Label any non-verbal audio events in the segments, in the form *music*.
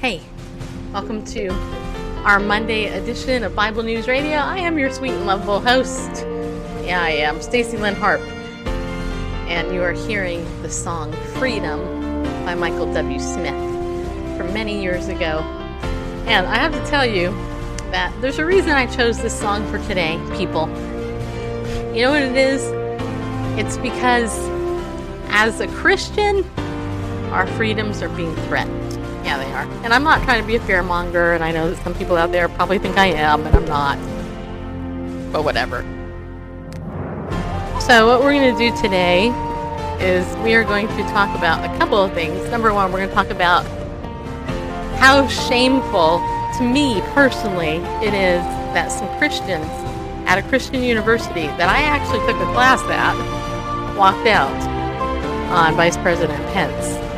Hey, welcome to our Monday edition of Bible News Radio. I am your sweet and lovable host. Yeah, I am Stacy Lynn Harp, and you are hearing the song "Freedom" by Michael W. Smith from many years ago. And I have to tell you that there's a reason I chose this song for today, people. You know what it is? It's because as a Christian, our freedoms are being threatened. Yeah, they are. And I'm not trying to be a fearmonger, and I know that some people out there probably think I am, but I'm not. But whatever. So, what we're going to do today is we are going to talk about a couple of things. Number one, we're going to talk about how shameful, to me personally, it is that some Christians at a Christian university that I actually took a class at walked out on Vice President Pence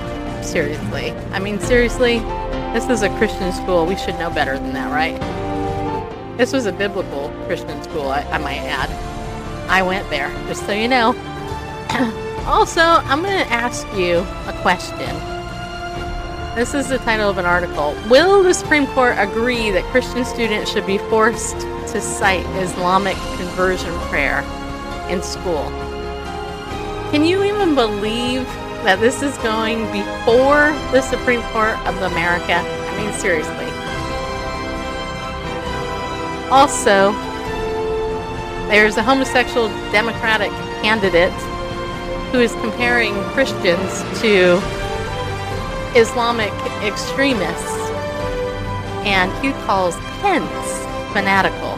seriously. I mean, seriously, this is a Christian school. We should know better than that, right? This was a biblical Christian school, I, I might add. I went there, just so you know. *clears throat* also, I'm going to ask you a question. This is the title of an article. Will the Supreme Court agree that Christian students should be forced to cite Islamic conversion prayer in school? Can you even believe that this is going before the Supreme Court of America. I mean, seriously. Also, there's a homosexual Democratic candidate who is comparing Christians to Islamic extremists, and he calls Pence fanatical.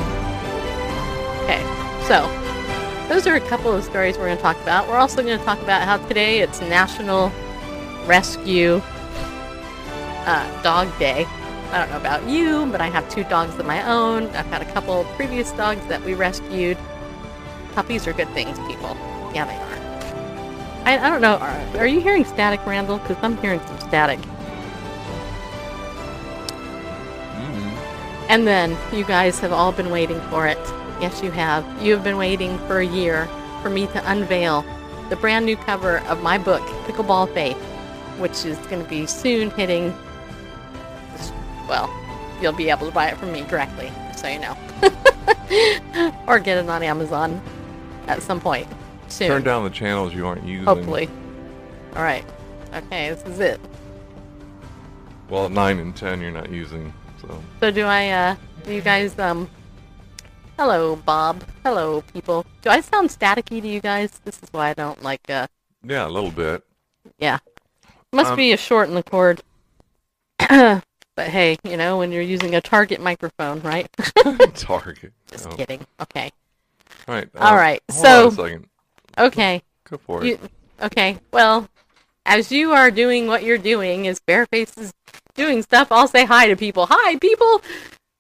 Okay, so those are a couple of stories we're going to talk about. We're also going to talk about how today it's National Rescue uh, Dog Day. I don't know about you, but I have two dogs of my own. I've had a couple previous dogs that we rescued. Puppies are good things, people. Yeah, they are. I, I don't know. Are, are you hearing static, Randall? Because I'm hearing some static. Mm-hmm. And then you guys have all been waiting for it. Yes, you have. You have been waiting for a year for me to unveil the brand new cover of my book, Pickleball Faith, which is going to be soon hitting. Well, you'll be able to buy it from me directly, so you know. *laughs* or get it on Amazon at some point soon. Turn down the channels you aren't using. Hopefully. All right. Okay, this is it. Well, 9 and 10 you're not using, so. So do I, uh, do you guys, um, Hello, Bob. Hello, people. Do I sound staticky to you guys? This is why I don't like, uh... Yeah, a little bit. Yeah. Must um, be a short in the cord. *coughs* but hey, you know, when you're using a Target microphone, right? *laughs* *laughs* target. Just oh. kidding. Okay. All right. Uh, All right. so... Okay. Go for it. You, okay. Well, as you are doing what you're doing, as Bareface is doing stuff, I'll say hi to people. Hi, people!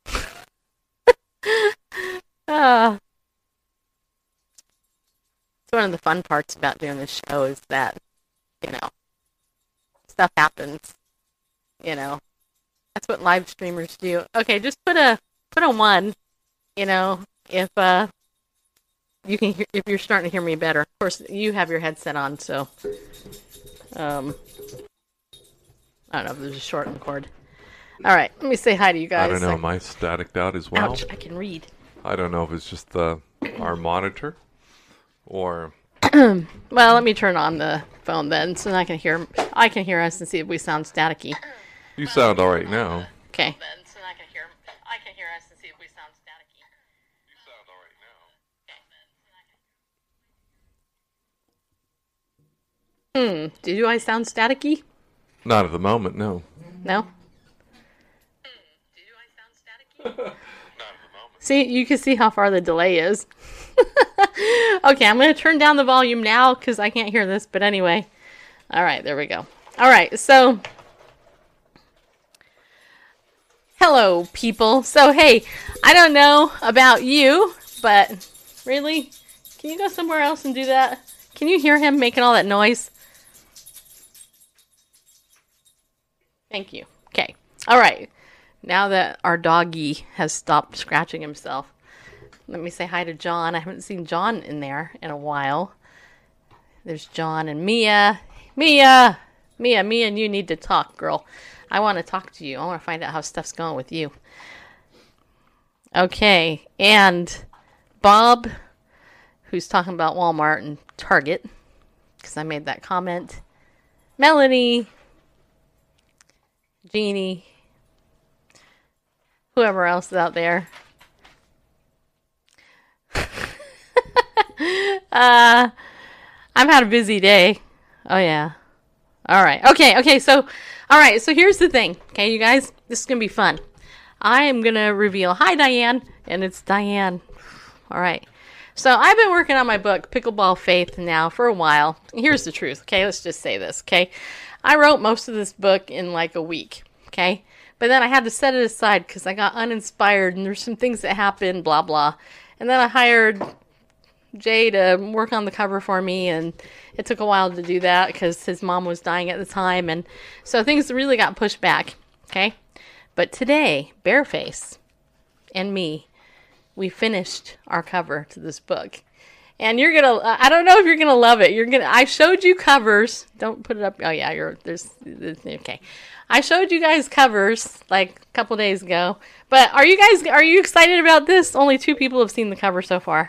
*laughs* Uh, it's one of the fun parts about doing this show is that, you know, stuff happens. You know, that's what live streamers do. Okay, just put a put a one. You know, if uh, you can hear, if you're starting to hear me better. Of course, you have your headset on, so um, I don't know if there's a short cord. All right, let me say hi to you guys. I don't know. My static out as well. Ouch! I can read. I don't know if it's just the our monitor or. *clears throat* well, let me turn on the phone then, so I can hear. I can hear us and see if we sound staticky. You sound all right now. Okay. Then. Hmm. Do I sound staticky? Not at the moment, no. No. Hmm. Do I sound staticky? *laughs* See, you can see how far the delay is. *laughs* okay, I'm going to turn down the volume now because I can't hear this. But anyway, all right, there we go. All right, so Hello, people. So, hey, I don't know about you, but really? Can you go somewhere else and do that? Can you hear him making all that noise? Thank you. Okay. All right. Now that our doggy has stopped scratching himself, let me say hi to John. I haven't seen John in there in a while. There's John and Mia. Mia! Mia, Mia and you need to talk, girl. I want to talk to you. I want to find out how stuff's going with you. Okay. And Bob, who's talking about Walmart and Target, because I made that comment. Melanie, Jeannie, whoever else is out there. *laughs* uh, I've had a busy day. Oh, yeah. All right. Okay. Okay. So, all right. So here's the thing. Okay, you guys, this is to be fun. I am to reveal. Hi, Diane. And it's Diane. All right. So I've been working on my book, Pickleball Faith, now for a while. Here's the truth. Okay. Let's just say this. Okay. I wrote most of this book in like a week. Okay. But then I had to set it aside because I got uninspired and there's some things that happened, blah, blah. And then I hired Jay to work on the cover for me, and it took a while to do that because his mom was dying at the time, and so things really got pushed back. Okay, but today, Bareface and me, we finished our cover to this book, and you're gonna. I don't know if you're gonna love it. You're gonna. I showed you covers. Don't put it up. Oh yeah, you're there's. Okay, I showed you guys covers like a couple days ago. But are you guys are you excited about this? Only two people have seen the cover so far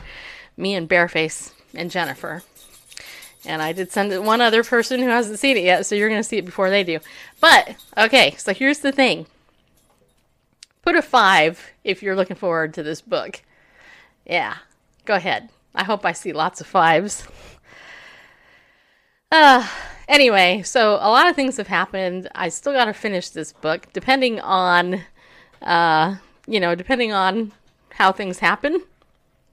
me and Bareface and Jennifer. And I did send it one other person who hasn't seen it yet, so you're going to see it before they do. But, okay, so here's the thing put a five if you're looking forward to this book. Yeah, go ahead. I hope I see lots of fives. Uh, *sighs* anyway, so a lot of things have happened. I still got to finish this book, depending on, uh, you know, depending on how things happen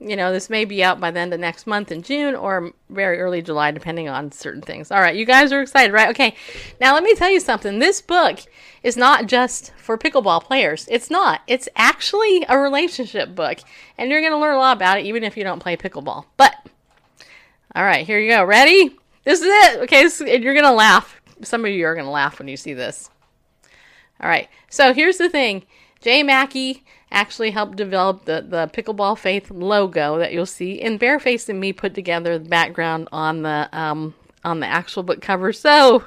you know, this may be out by the end of next month in June or very early July, depending on certain things. All right, you guys are excited, right? Okay, now let me tell you something. This book is not just for pickleball players. It's not. It's actually a relationship book, and you're going to learn a lot about it even if you don't play pickleball. But, all right, here you go. Ready? This is it. Okay, this, you're to laugh. Some of you are to laugh when you see this. All right, so here's the thing Jay Mackey actually helped develop the, the Pickleball Faith logo that you'll see. And Bareface and me put together the background on the um, on the actual book cover. So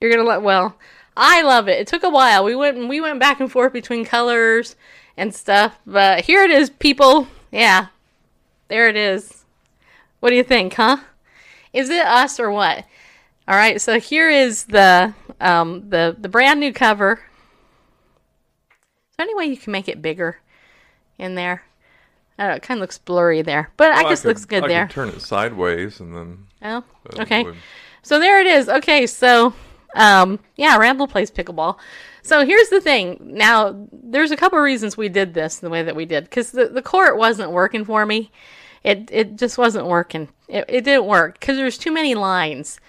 you're gonna let well, I love it. It took a while. We went we went back and forth between colors and stuff, but here it is, people. Yeah, there it is. What do you think, huh? Is it us or what? All right, so here is the um, the the brand new cover Is there any way you can make it bigger in there? I don't know, it kind of looks blurry there, but well, I guess it looks good I there. turn it sideways and then. Oh, okay. So there it is. Okay, so um, yeah, Randall plays pickleball. So here's the thing. Now, there's a couple reasons we did this the way that we did because the, the court wasn't working for me. It it just wasn't working. It, it didn't work because there's too many lines.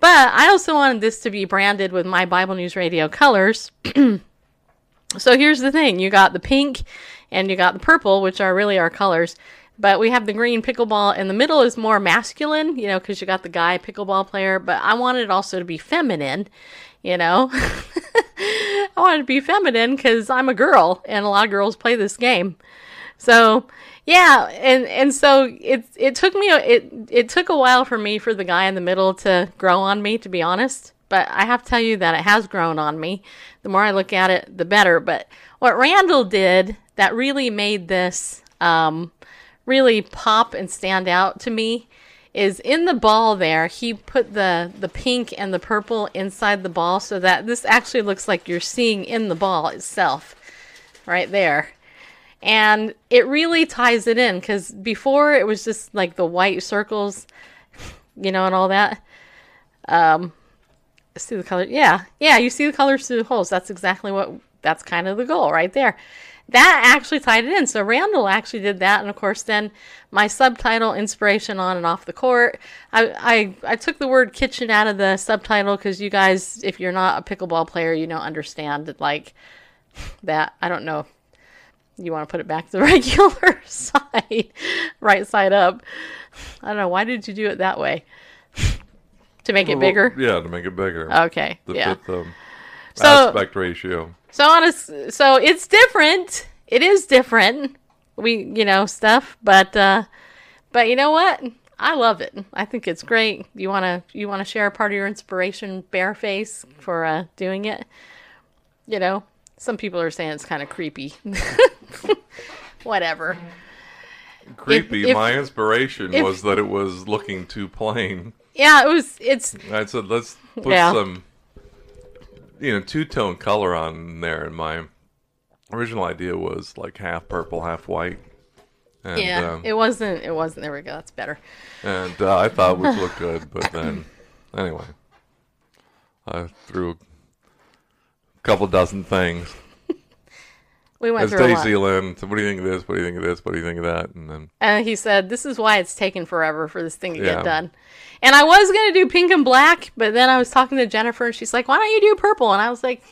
But I also wanted this to be branded with my Bible News Radio colors. *clears throat* So here's the thing you got the pink and you got the purple, which are really our colors. But we have the green pickleball, and the middle is more masculine, you know, because you got the guy pickleball player. But I wanted it also to be feminine, you know. *laughs* I wanted to be feminine because I'm a girl, and a lot of girls play this game. So yeah, and and so it it took me it it took a while for me for the guy in the middle to grow on me, to be honest but I have to tell you that it has grown on me. The more I look at it, the better. But what Randall did that really made this um, really pop and stand out to me is in the ball there he put the the pink and the purple inside the ball so that this actually looks like you're seeing in the ball itself right there and it really ties it in because before it was just like the white circles you know and all that um see the color. Yeah, yeah, you see the colors through the holes. That's exactly what. That's kind of the goal right there. That actually tied it in. So Randall actually did that, and of course, then my subtitle inspiration on and off the court. I I, I took the word kitchen out of the subtitle because you guys, if you're not a pickleball player, you don't understand like that. I don't know. You want to put it back to the *laughs* regular side, right side up. I don't know. Why did you do it that way? to make it bigger? Yeah, to make it bigger. Okay. The yeah. fifth um, So- aspect ratio. So on a, s- so it's different. It is different. We, you know, stuff, but uh but you know what? I love it. I think it's great. You want to you want to share a part of your inspiration bareface for uh doing it? You know, some people are saying it's kind of creepy. *laughs* Whatever. Creepy. if- My inspiration if- was that it was looking too plain. Yeah, it was it's I said, let's put Yeah. some, you know, two tone color on there. And my original idea was like half purple, half white. And, yeah, um, it wasn't it wasn't there we go. That's better. and uh, I thought it would look good, but then anyway, I threw a couple dozen things. *laughs* We went As through a lot. Daisy Lynn, so what do you think of this? What do you think of this? What do you think of that? And then And he said, This is why it's taken forever for this thing to Yeah. get done. And I was going to do pink and black, but then I was talking to Jennifer and she's like, Why don't you do purple? And I was like,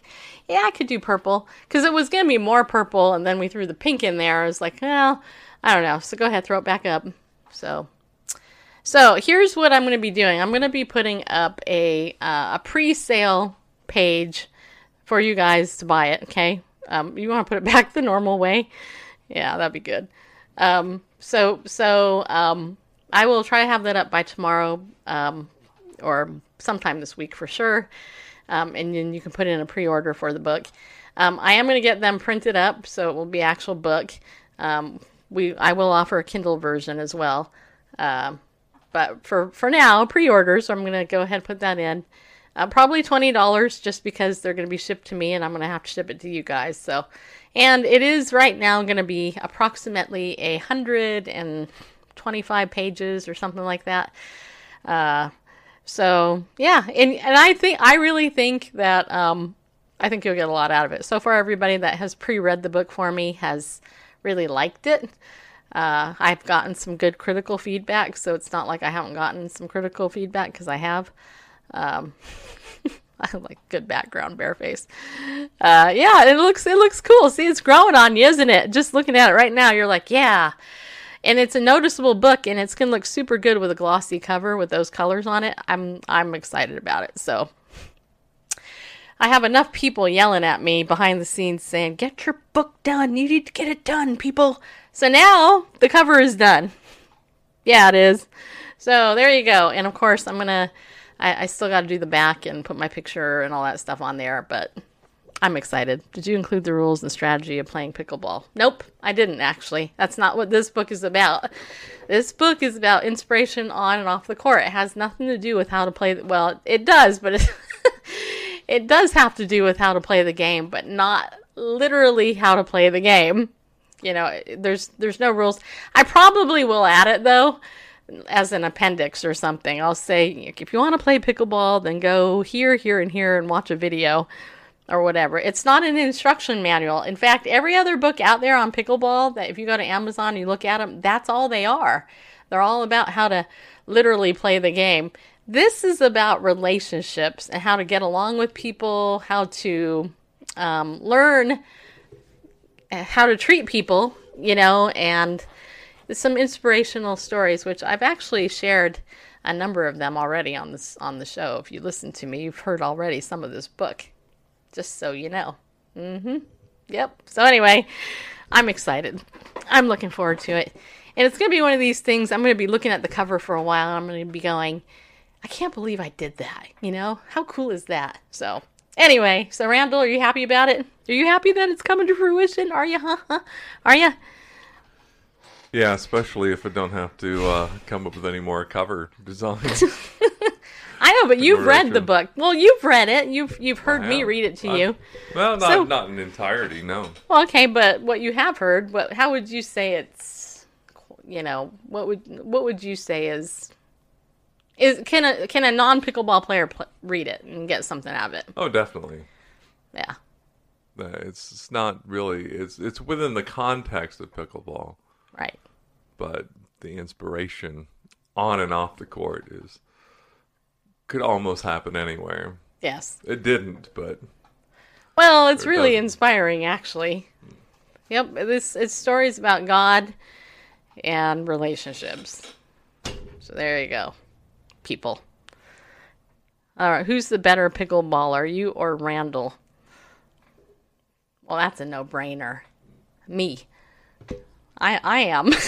Yeah, I could do purple. Because it was going to be more purple. And then we threw the pink in there. I was like, Well, I don't know. So go ahead, throw it back up. So. So here's what I'm going to be doing. I'm going to be putting up a uh, a pre-sale page for you guys to buy it. Okay, um, you want to put it *laughs* back the normal way? Yeah, that'd be good. Um, so so um, I will try to have that up by tomorrow um, or sometime this week for sure. Um, and then you can put in a pre-order for the book. Um, I am going to get them printed up, so it will be actual book. Um, we I will offer a Kindle version as well. Um, but for for now, pre-orders, I'm going to go ahead and put that in. Uh, probably twenty dollars, just because they're going to be shipped to me, and I'm going to have to ship it to you guys. So, and it is right now going to be approximately a hundred and twenty-five pages or something like that. Uh, so yeah, and and I think I really think that um, I think you'll get a lot out of it. So far, everybody that has pre-read the book for me has really liked it. Uh, I've gotten some good critical feedback, so it's not like I haven't gotten some critical feedback because I have. Um, *laughs* I like good background bareface. Uh, yeah, it looks it looks cool. See, it's growing on you, isn't it? Just looking at it right now, you're like, yeah. And it's a noticeable book, and it's gonna look super good with a glossy cover with those colors on it. I'm I'm excited about it. So I have enough people yelling at me behind the scenes saying, "Get your book done. You need to get it done, people." So now the cover is done. Yeah, it is. So there you go. And of course, I'm gonna. I, I still got to do the back and put my picture and all that stuff on there, but I'm excited. Did you include the rules and strategy of playing pickleball? Nope, I didn't actually. That's not what this book is about. This book is about inspiration on and off the court. It has nothing to do with how to play. The, well, it does, but it, *laughs* it does have to do with how to play the game, but not literally how to play the game. You know, there's there's no rules. I probably will add it though as an appendix or something. I'll say if you want to play pickleball, then go here, here, and here and watch a video or whatever. It's not an instruction manual. In fact, every other book out there on pickleball that if you go to Amazon and you look at them, that's all they are. They're all about how to literally play the game. This is about relationships and how to get along with people, how to um, learn how to treat people, you know, and some inspirational stories, which I've actually shared a number of them already on this on the show. If you listen to me, you've heard already some of this book. Just so you know. Mm-hmm. Yep. So anyway, I'm excited. I'm looking forward to it. And it's gonna be one of these things I'm gonna be looking at the cover for a while and I'm gonna be going, I can't believe I did that. You know? How cool is that? So anyway, so Randall, are you happy about it? Are you happy that it's coming to fruition? Are you? *laughs* Huh? Are you? Yeah, especially if I don't have to uh, come up with any more cover designs. *laughs* I know, but you've read the book. Well, you've read it. You've you've heard me read it to I- you. well, not So- not in entirety, no. Well, okay, but what you have heard, what how would you say it's you know, what would what would you say is is can a can a non pickleball player pl- read it and get something out of it? Oh, definitely. Yeah. It's it's not really it's it's within the context of pickleball, Right. But the inspiration on and off the court is could almost happen anywhere. Yes. It didn't, but Well, it's really doesn't. inspiring, actually. Yep, this it's stories about God and relationships. So there you go, people. All right, who's the better pickleballer, you or Randall? Well, that's a no-brainer. Me. I I am. *laughs*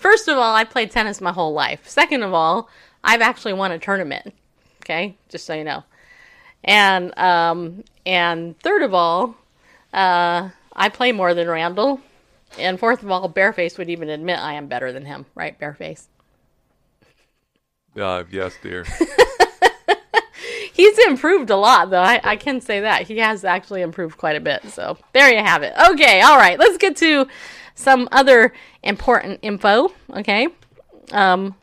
First of all, I played tennis my whole life. Second of all, I've actually won a tournament. Okay, just so you know. And um, and third of all, uh, I play more than Randall. And fourth of all, Bareface would even admit I am better than him, right, Bareface? Uh, yes, dear. *laughs* He's improved a lot, though. I, I can say that. He has actually improved quite a bit. So there you have it. Okay, all right. Let's get to some other important info. Okay. Um,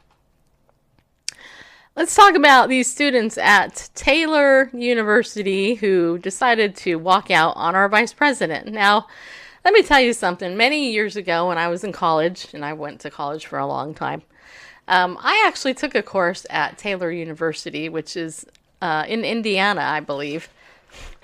let's talk about these students at Taylor University who decided to walk out on our vice president. Now, let me tell you something. Many years ago, when I was in college, and I went to college for a long time, um, I actually took a course at Taylor University, which is uh, in Indiana, I believe.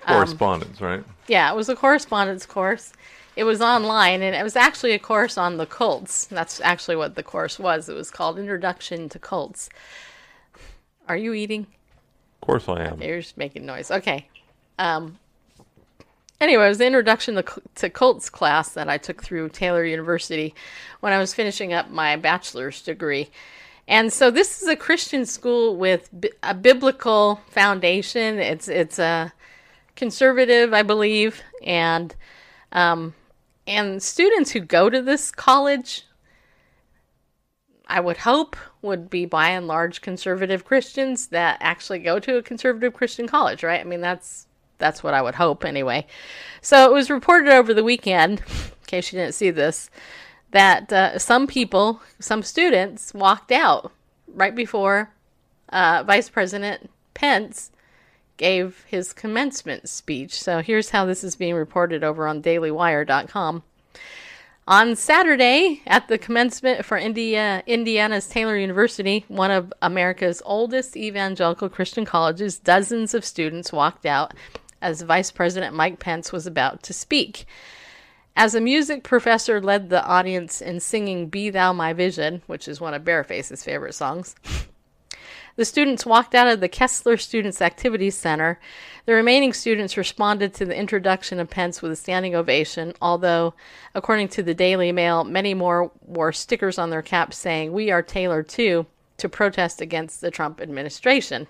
Correspondence, right? Yeah, it was a correspondence course. It was online, and it was actually a course on the cults. That's actually what the course was. It was called Introduction to Cults. Are you eating? Of course I am. You're just making noise. Okay. Um, anyway, it was the introduction to, to cults class that I took through Taylor University when I was finishing up my bachelor's degree. And so this is a Christian school with a biblical foundation. It's it's a conservative, I believe, and um, and students who go to this college I would hope would be by and large conservative Christians that actually go to a conservative Christian college, right? I mean, that's that's what I would hope anyway. So it was reported over the weekend, *laughs* in case you didn't see this, that uh, some people, some students, walked out right before uh, Vice President Pence gave his commencement speech. So here's how this is being reported over on DailyWire.com. On Saturday, at the commencement for India, Indiana's Taylor University, one of America's oldest evangelical Christian colleges, dozens of students walked out as Vice President Mike Pence was about to speak. As a music professor led the audience in singing Be Thou My Vision, which is one of Bareface's favorite songs, the students walked out of the Kesler Students Activities Center. The remaining students responded to the introduction of Pence with a standing ovation, although, according to the Daily Mail, many more wore stickers on their caps saying, We are Taylor too, to protest against the Trump administration.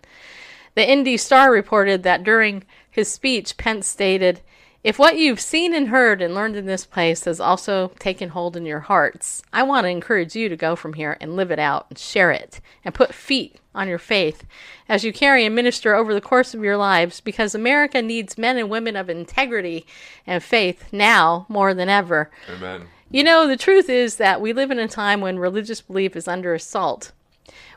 The Indy Star reported that during his speech, Pence stated, if what you've seen and heard and learned in this place has also taken hold in your hearts, I want to encourage you to go from here and live it out and share it and put feet on your faith as you carry and minister over the course of your lives because America needs men and women of integrity and faith now more than ever. Amen. You know, the truth is that we live in a time when religious belief is under assault.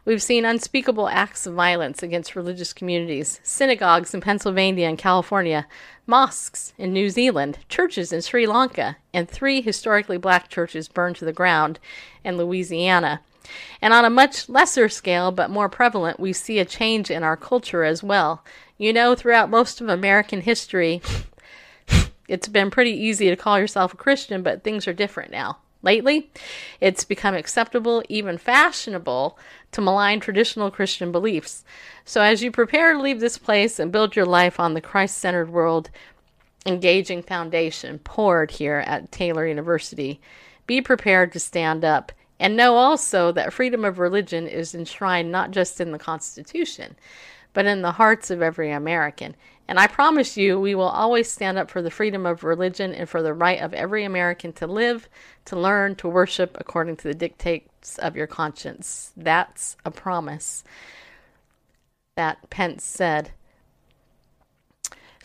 We've seen unspeakable acts of violence against religious communities, synagogues in Pennsylvania and California, mosques in New Zealand, churches in Sri Lanka, and three historically black churches burned to the ground in Louisiana. And on a much lesser scale, but more prevalent, we see a change in our culture as well. You know, throughout most of American history, it's been pretty easy to call yourself a Christian, but things are different now. Lately, it's become acceptable, even fashionable, to malign traditional Christian beliefs. So, as you prepare to leave this place and build your life on the Christ centered world engaging foundation poured here at Taylor University, be prepared to stand up and know also that freedom of religion is enshrined not just in the Constitution, but in the hearts of every American. And I promise you, we will always stand up for the freedom of religion and for the right of every American to live, to learn, to worship according to the dictates of your conscience. That's a promise that Pence said.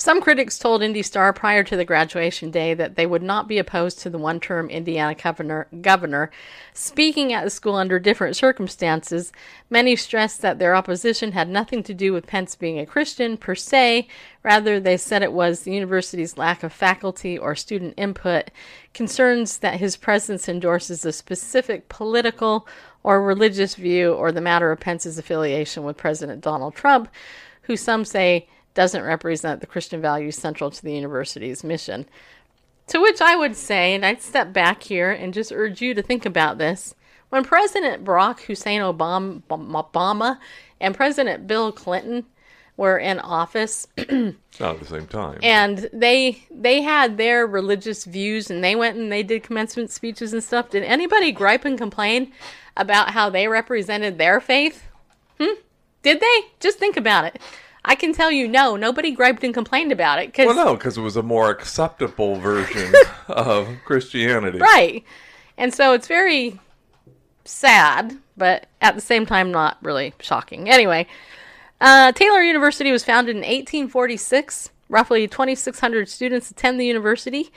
Some critics told Indy Star prior to the graduation day that they would not be opposed to the one term Indiana governor, governor. Speaking at the school under different circumstances, many stressed that their opposition had nothing to do with Pence being a Christian per se. Rather, they said it was the university's lack of faculty or student input, concerns that his presence endorses a specific political or religious view, or the matter of Pence's affiliation with President Donald Trump, who some say doesn't represent the Christian values central to the university's mission. To which I would say, and I'd step back here and just urge you to think about this. When President Barack Hussein Obama, Obama and President Bill Clinton were in office, *clears throat* Not at the same time. and they they had their religious views, and they went and they did commencement speeches and stuff. Did anybody gripe and complain about how they represented their faith? Hmm? Did they? Just think about it. I can tell you, no, nobody griped and complained about it because well, no, because it was a more acceptable version *laughs* of Christianity. Right. And so it's very sad, but at the same time, not really shocking. Anyway, uh, Taylor University was founded in 1846. Roughly 2,600 students attend the university.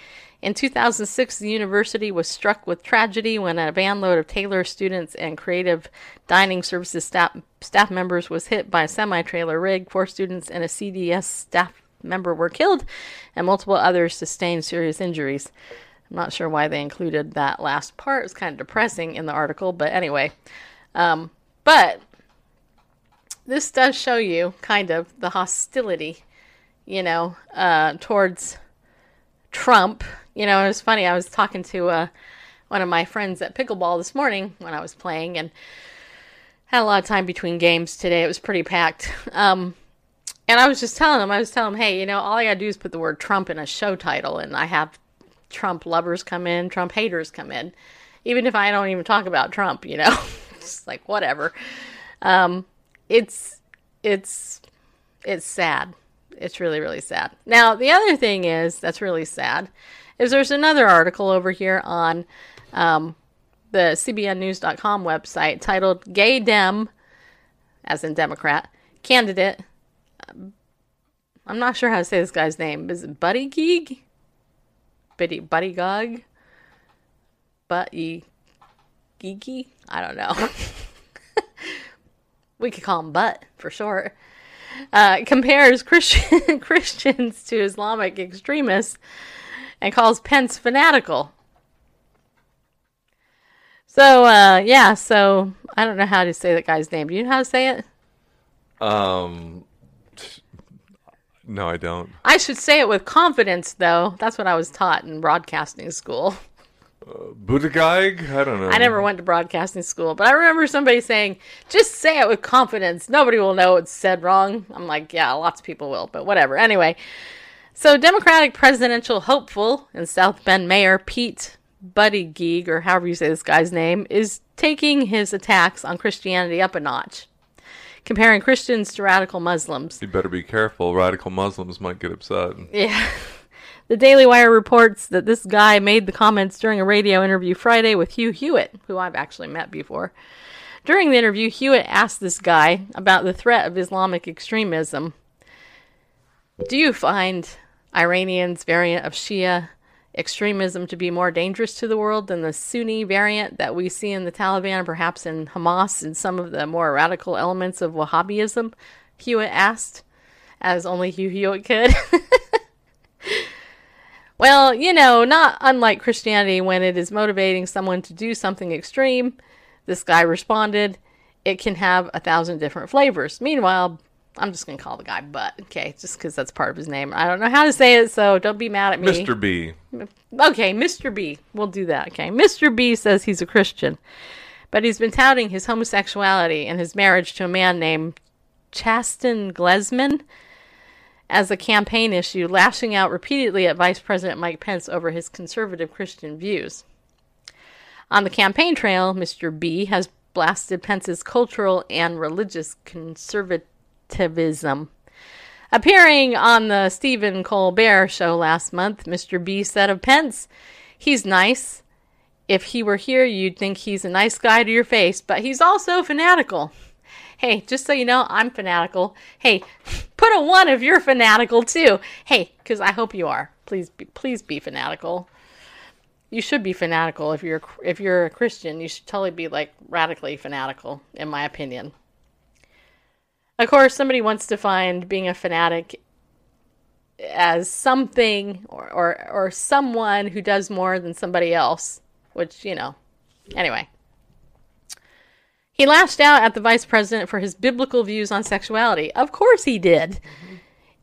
In 2006, the university was struck with tragedy when a van load of Taylor students and creative dining services staff, staff members was hit by a semi trailer rig. Four students and a CDS staff member were killed, and multiple others sustained serious injuries. I'm not sure why they included that last part. It's kind of depressing in the article, but anyway. Um, but this does show you kind of the hostility, you know, uh, towards Trump. You know, it was funny. I was talking to uh, one of my friends at pickleball this morning when I was playing, and had a lot of time between games today. It was pretty packed. Um, and I was just telling him, I was telling him, hey, you know, all I gotta do is put the word Trump in a show title, and I have Trump lovers come in, Trump haters come in. Even if I don't even talk about Trump, you know, *laughs* it's like whatever. Um, it's it's it's sad. It's really really sad. Now the other thing is that's really sad is there's another article over here on um, the CBNNews.com website titled "Gay Dem," as in Democrat candidate. I'm not sure how to say this guy's name. Is it Buddy Geeg? Buddy Buddy Gog? Buddy Geeky? I don't know. *laughs* we could call him Butt for short. Uh, compares Christian *laughs* Christians to Islamic extremists and calls Pence fanatical. So uh, yeah, so I don't know how to say that guy's name. Do you know how to say it? Um, no, I don't. I should say it with confidence, though. That's what I was taught in broadcasting school. *laughs* Uh, Buttigieg? I don't know. I never went to broadcasting school, but I remember somebody saying, just say it with confidence. Nobody will know it's said wrong. I'm like, yeah, lots of people will, but whatever. Anyway, so Democratic presidential hopeful and South Bend Mayor Pete Buttigieg, or however you say this guy's name, is taking his attacks on Christianity up a notch, comparing Christians to radical Muslims. You better be careful. Radical Muslims might get upset. Yeah. *laughs* The Daily Wire reports that this guy made the comments during a radio interview Friday with Hugh Hewitt, who I've actually met before. During the interview, Hewitt asked this guy about the threat of Islamic extremism. Do you find Iranian's variant of Shia extremism to be more dangerous to the world than the Sunni variant that we see in the Taliban, perhaps in Hamas, and some of the more radical elements of Wahhabism? Hewitt asked, as only Hugh Hewitt could. *laughs* Well, you know, not unlike Christianity when it is motivating someone to do something extreme, this guy responded, it can have a thousand different flavors. Meanwhile, I'm just going to call the guy Butt, okay, just because that's part of his name. I don't know how to say it, so don't be mad at me. Mr. B. Okay, Mr. B. We'll do that, okay. Mr. B says he's a Christian, but he's been touting his homosexuality and his marriage to a man named Chasten Glezman as a campaign issue, lashing out repeatedly at Vice President Mike Pence over his conservative Christian views. On the campaign trail, Mr. B has blasted Pence's cultural and religious conservatism. Appearing on the Stephen Colbert show last month, Mr. B said of Pence, He's nice. If he were here, you'd think he's a nice guy to your face, but he's also fanatical. Hey, just so you know, I'm fanatical. Hey, put a one if you're fanatical too. Hey, because I hope you are. Please, be, please be fanatical. You should be fanatical if you're if you're a Christian. You should totally be like radically fanatical, in my opinion. Of course, somebody wants to find being a fanatic as something or, or or someone who does more than somebody else, which you know. Anyway. He lashed out at the vice president for his biblical views on sexuality. Of course he did.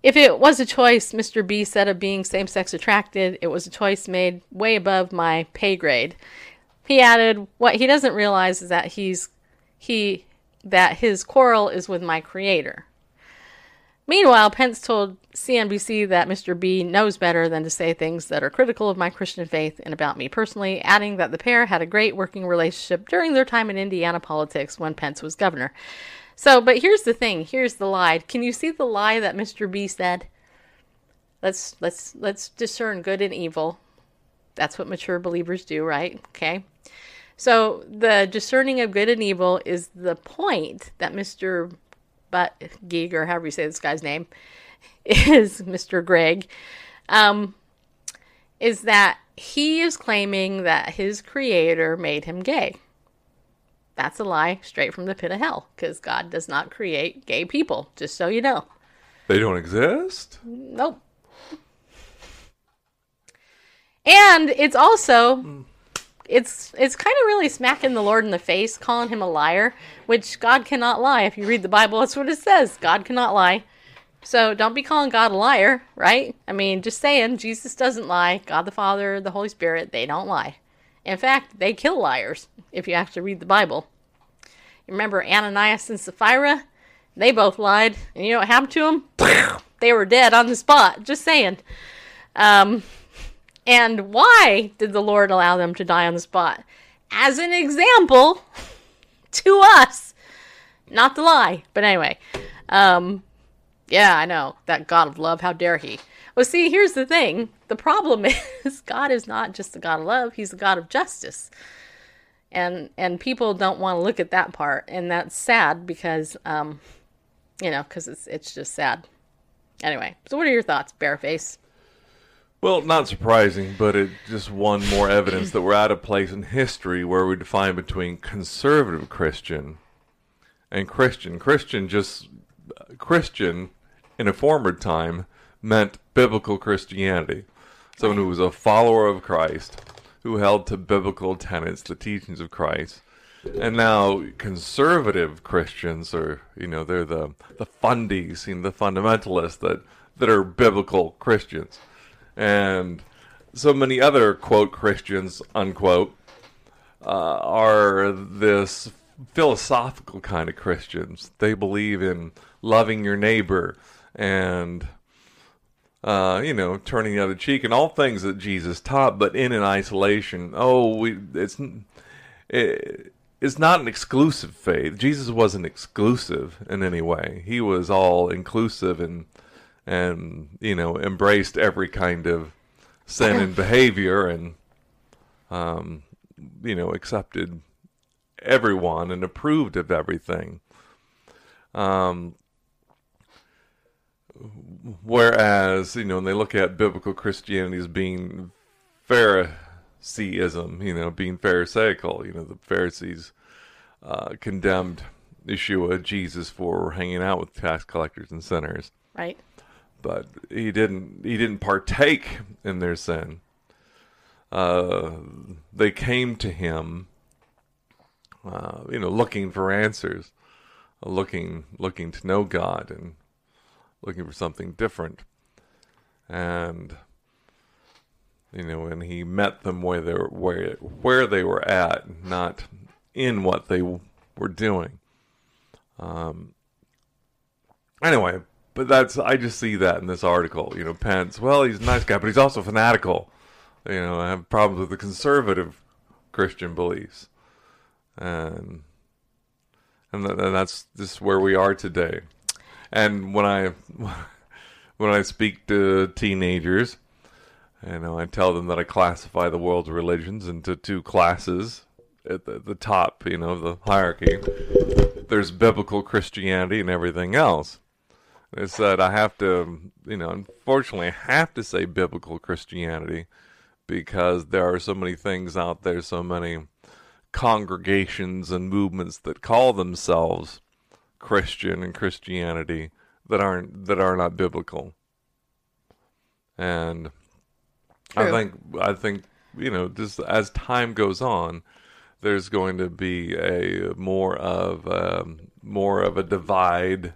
if it was a choice, Mr. B said of being same sex attracted, it was a choice made way above my pay grade. He added, what he doesn't realize is that he's he that his quarrel is with my creator. Meanwhile, Pence told CNBC that Mr. B knows better than to say things that are critical of my Christian faith and about me personally, adding that the pair had a great working relationship during their time in Indiana politics when Pence was governor. So, but here's the thing, here's the lie. Can you see the lie that Mr. B said? Let's let's let's discern good and evil. That's what mature believers do, right? Okay. So, the discerning of good and evil is the point that Mr but Gig or however you say this guy's name *laughs* is Mr. Greg, um, is that he is claiming that his creator made him gay. That's a lie straight from the pit of hell because God does not create gay people, just so you know. They don't exist? Nope. And it's also it's it's kind of really smacking the Lord in the face, calling him a liar, which God cannot lie. If you read the Bible, that's what it says. God cannot lie. So don't be calling God a liar, right? I mean, just saying, Jesus doesn't lie. God the Father, the Holy Spirit, they don't lie. In fact, they kill liars if you actually read the Bible. Remember Ananias and Sapphira? They both lied. And you know what happened to them? *laughs* they were dead on the spot. Just saying. Um, and why did the Lord allow them to die on the spot? As an example *laughs* to us. Not the lie. But anyway. Um, yeah, I know. That God of love, how dare he? Well, see, here's the thing. The problem *laughs* is God is not just the God of love, he's the God of justice. And and people don't want to look at that part, and that's sad because um you know, cuz it's it's just sad. Anyway, so what are your thoughts, Bareface? Well, not surprising, but it just one more evidence that we're at a place in history where we define between conservative Christian and Christian. Christian just Christian in a former time meant biblical Christianity. Someone who was a follower of Christ, who held to biblical tenets, the teachings of Christ. And now conservative Christians are, you know, they're the the fundies, you know, the fundamentalists that that are biblical Christians and so many other quote Christians unquote uh, are this philosophical kind of Christians. They believe in loving your neighbor and uh, you know turning the other cheek and all things that Jesus taught, but in an isolation. Oh, we it's it, it's not an exclusive faith. Jesus wasn't exclusive in any way. He was all inclusive and and you know embraced every kind of sin and behavior and um, you know accepted everyone and approved of everything. Um, whereas you know when they look at biblical christianity as being phariseeism you know being pharisaical you know the pharisees uh, condemned yeshua jesus for hanging out with tax collectors and sinners. Right? But he didn't he didn't partake in their sin. Uh, they came to him, uh, you know, looking for answers, looking looking to know God and looking for something different. And you know, and he met them where they were where where they were at, not in what they were doing. Um. Anyway, but that's I just see that in this article. You know, Pence. Well, he's a nice guy, but he's also fanatical. You know, I have problems with the conservative Christian beliefs, and and, th- and that's just where we are today. And when I *laughs* when I speak to teenagers, you know, I tell them that I classify the world's religions into two classes. At the, the top, you know, the hierarchy, there's biblical Christianity and everything else is said I have to, you know, unfortunately, I have to say biblical Christianity because there are so many things out there, so many congregations and movements that call themselves Christian and Christianity that aren't that are not biblical. And I think I think you know just as time goes on, there's going to be a more of um, more of a divide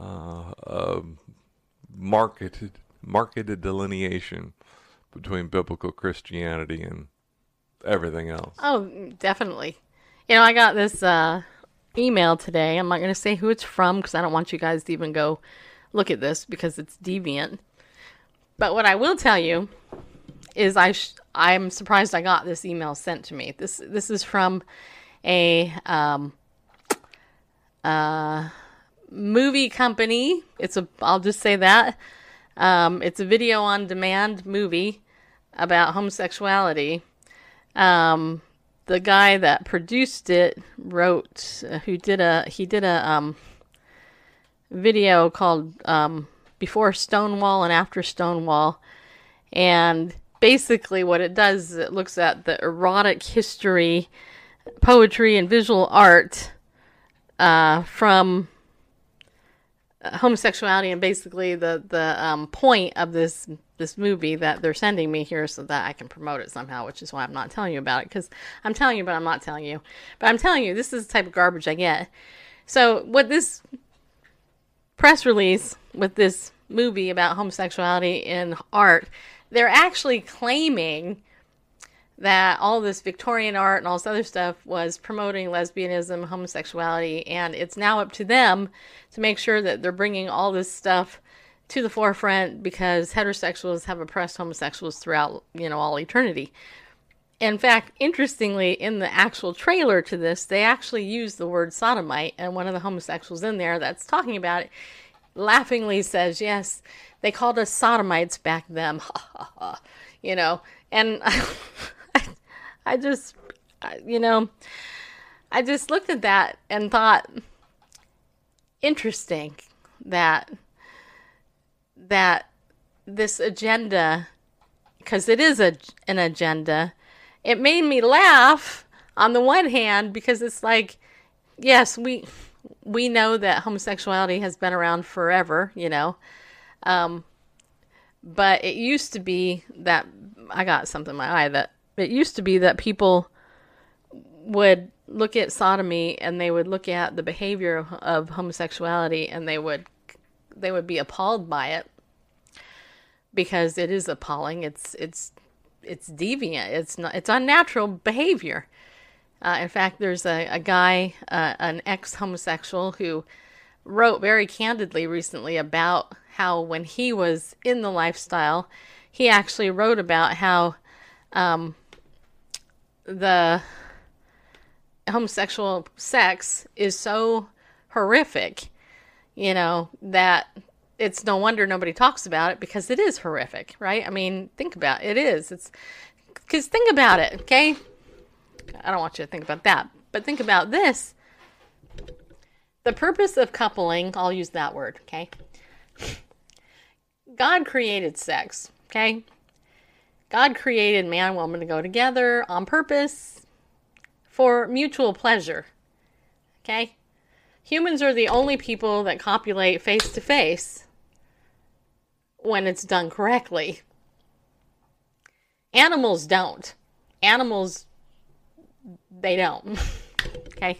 uh, um, marketed marketed delineation between biblical Christianity and everything else. Oh, definitely. You know, I got this uh, email today. I'm not going to say who it's from because I don't want you guys to even go look at this because it's deviant. But what I will tell you is I sh- I'm surprised I got this email sent to me. This this is from a um, uh, movie company. It's a I'll just say that. Um, it's a video on demand movie about homosexuality. Um, the guy that produced it wrote, uh, who did a he did a um, video called um, "Before Stonewall and After Stonewall," and basically what it does is it looks at the erotic history, poetry, and visual art uh, from homosexuality and basically the the um, point of this this movie that they're sending me here so that I can promote it somehow, which is why I'm not telling you about it because I'm telling you, but I'm not telling you. But I'm telling you, this is the type of garbage I get. So what this press release with this movie about homosexuality in art, they're actually claiming that all this Victorian art and all this other stuff was promoting lesbianism, homosexuality, and it's now up to them to make sure that they're bringing all this stuff to the forefront because heterosexuals have oppressed homosexuals throughout, you know, all eternity. In fact, interestingly, in the actual trailer to this, they actually use the word sodomite, and one of the homosexuals in there that's talking about it laughingly says, Yes, they called us sodomites back then. *laughs* you know, and *laughs* I, just, you know, I just looked at that and thought, interesting that that this agenda because it is a, an agenda it made me laugh on the one hand because it's like yes we we know that homosexuality has been around forever you know um, but it used to be that i got something in my eye that it used to be that people would look at sodomy and they would look at the behavior of, homosexuality and they would they would be appalled by it because it is appalling. It's it's it's deviant. It's not. It's unnatural behavior. Uh, in fact, there's a, a guy, uh, an ex homosexual, who wrote very candidly recently about how when he was in the lifestyle, he actually wrote about how um, the homosexual sex is so horrific, you know, that it's no wonder nobody talks about it because it is horrific, right? I mean, think about it. It is. It's because think about it, okay? I don't want you to think about that, but think about this. The purpose of coupling, I'll use that word, okay? God created sex, okay? God created man and woman to go together on purpose for mutual pleasure, okay? Humans are the only people that copulate face to face when it's done correctly. Animals don't. Animals, they don't. *laughs* okay?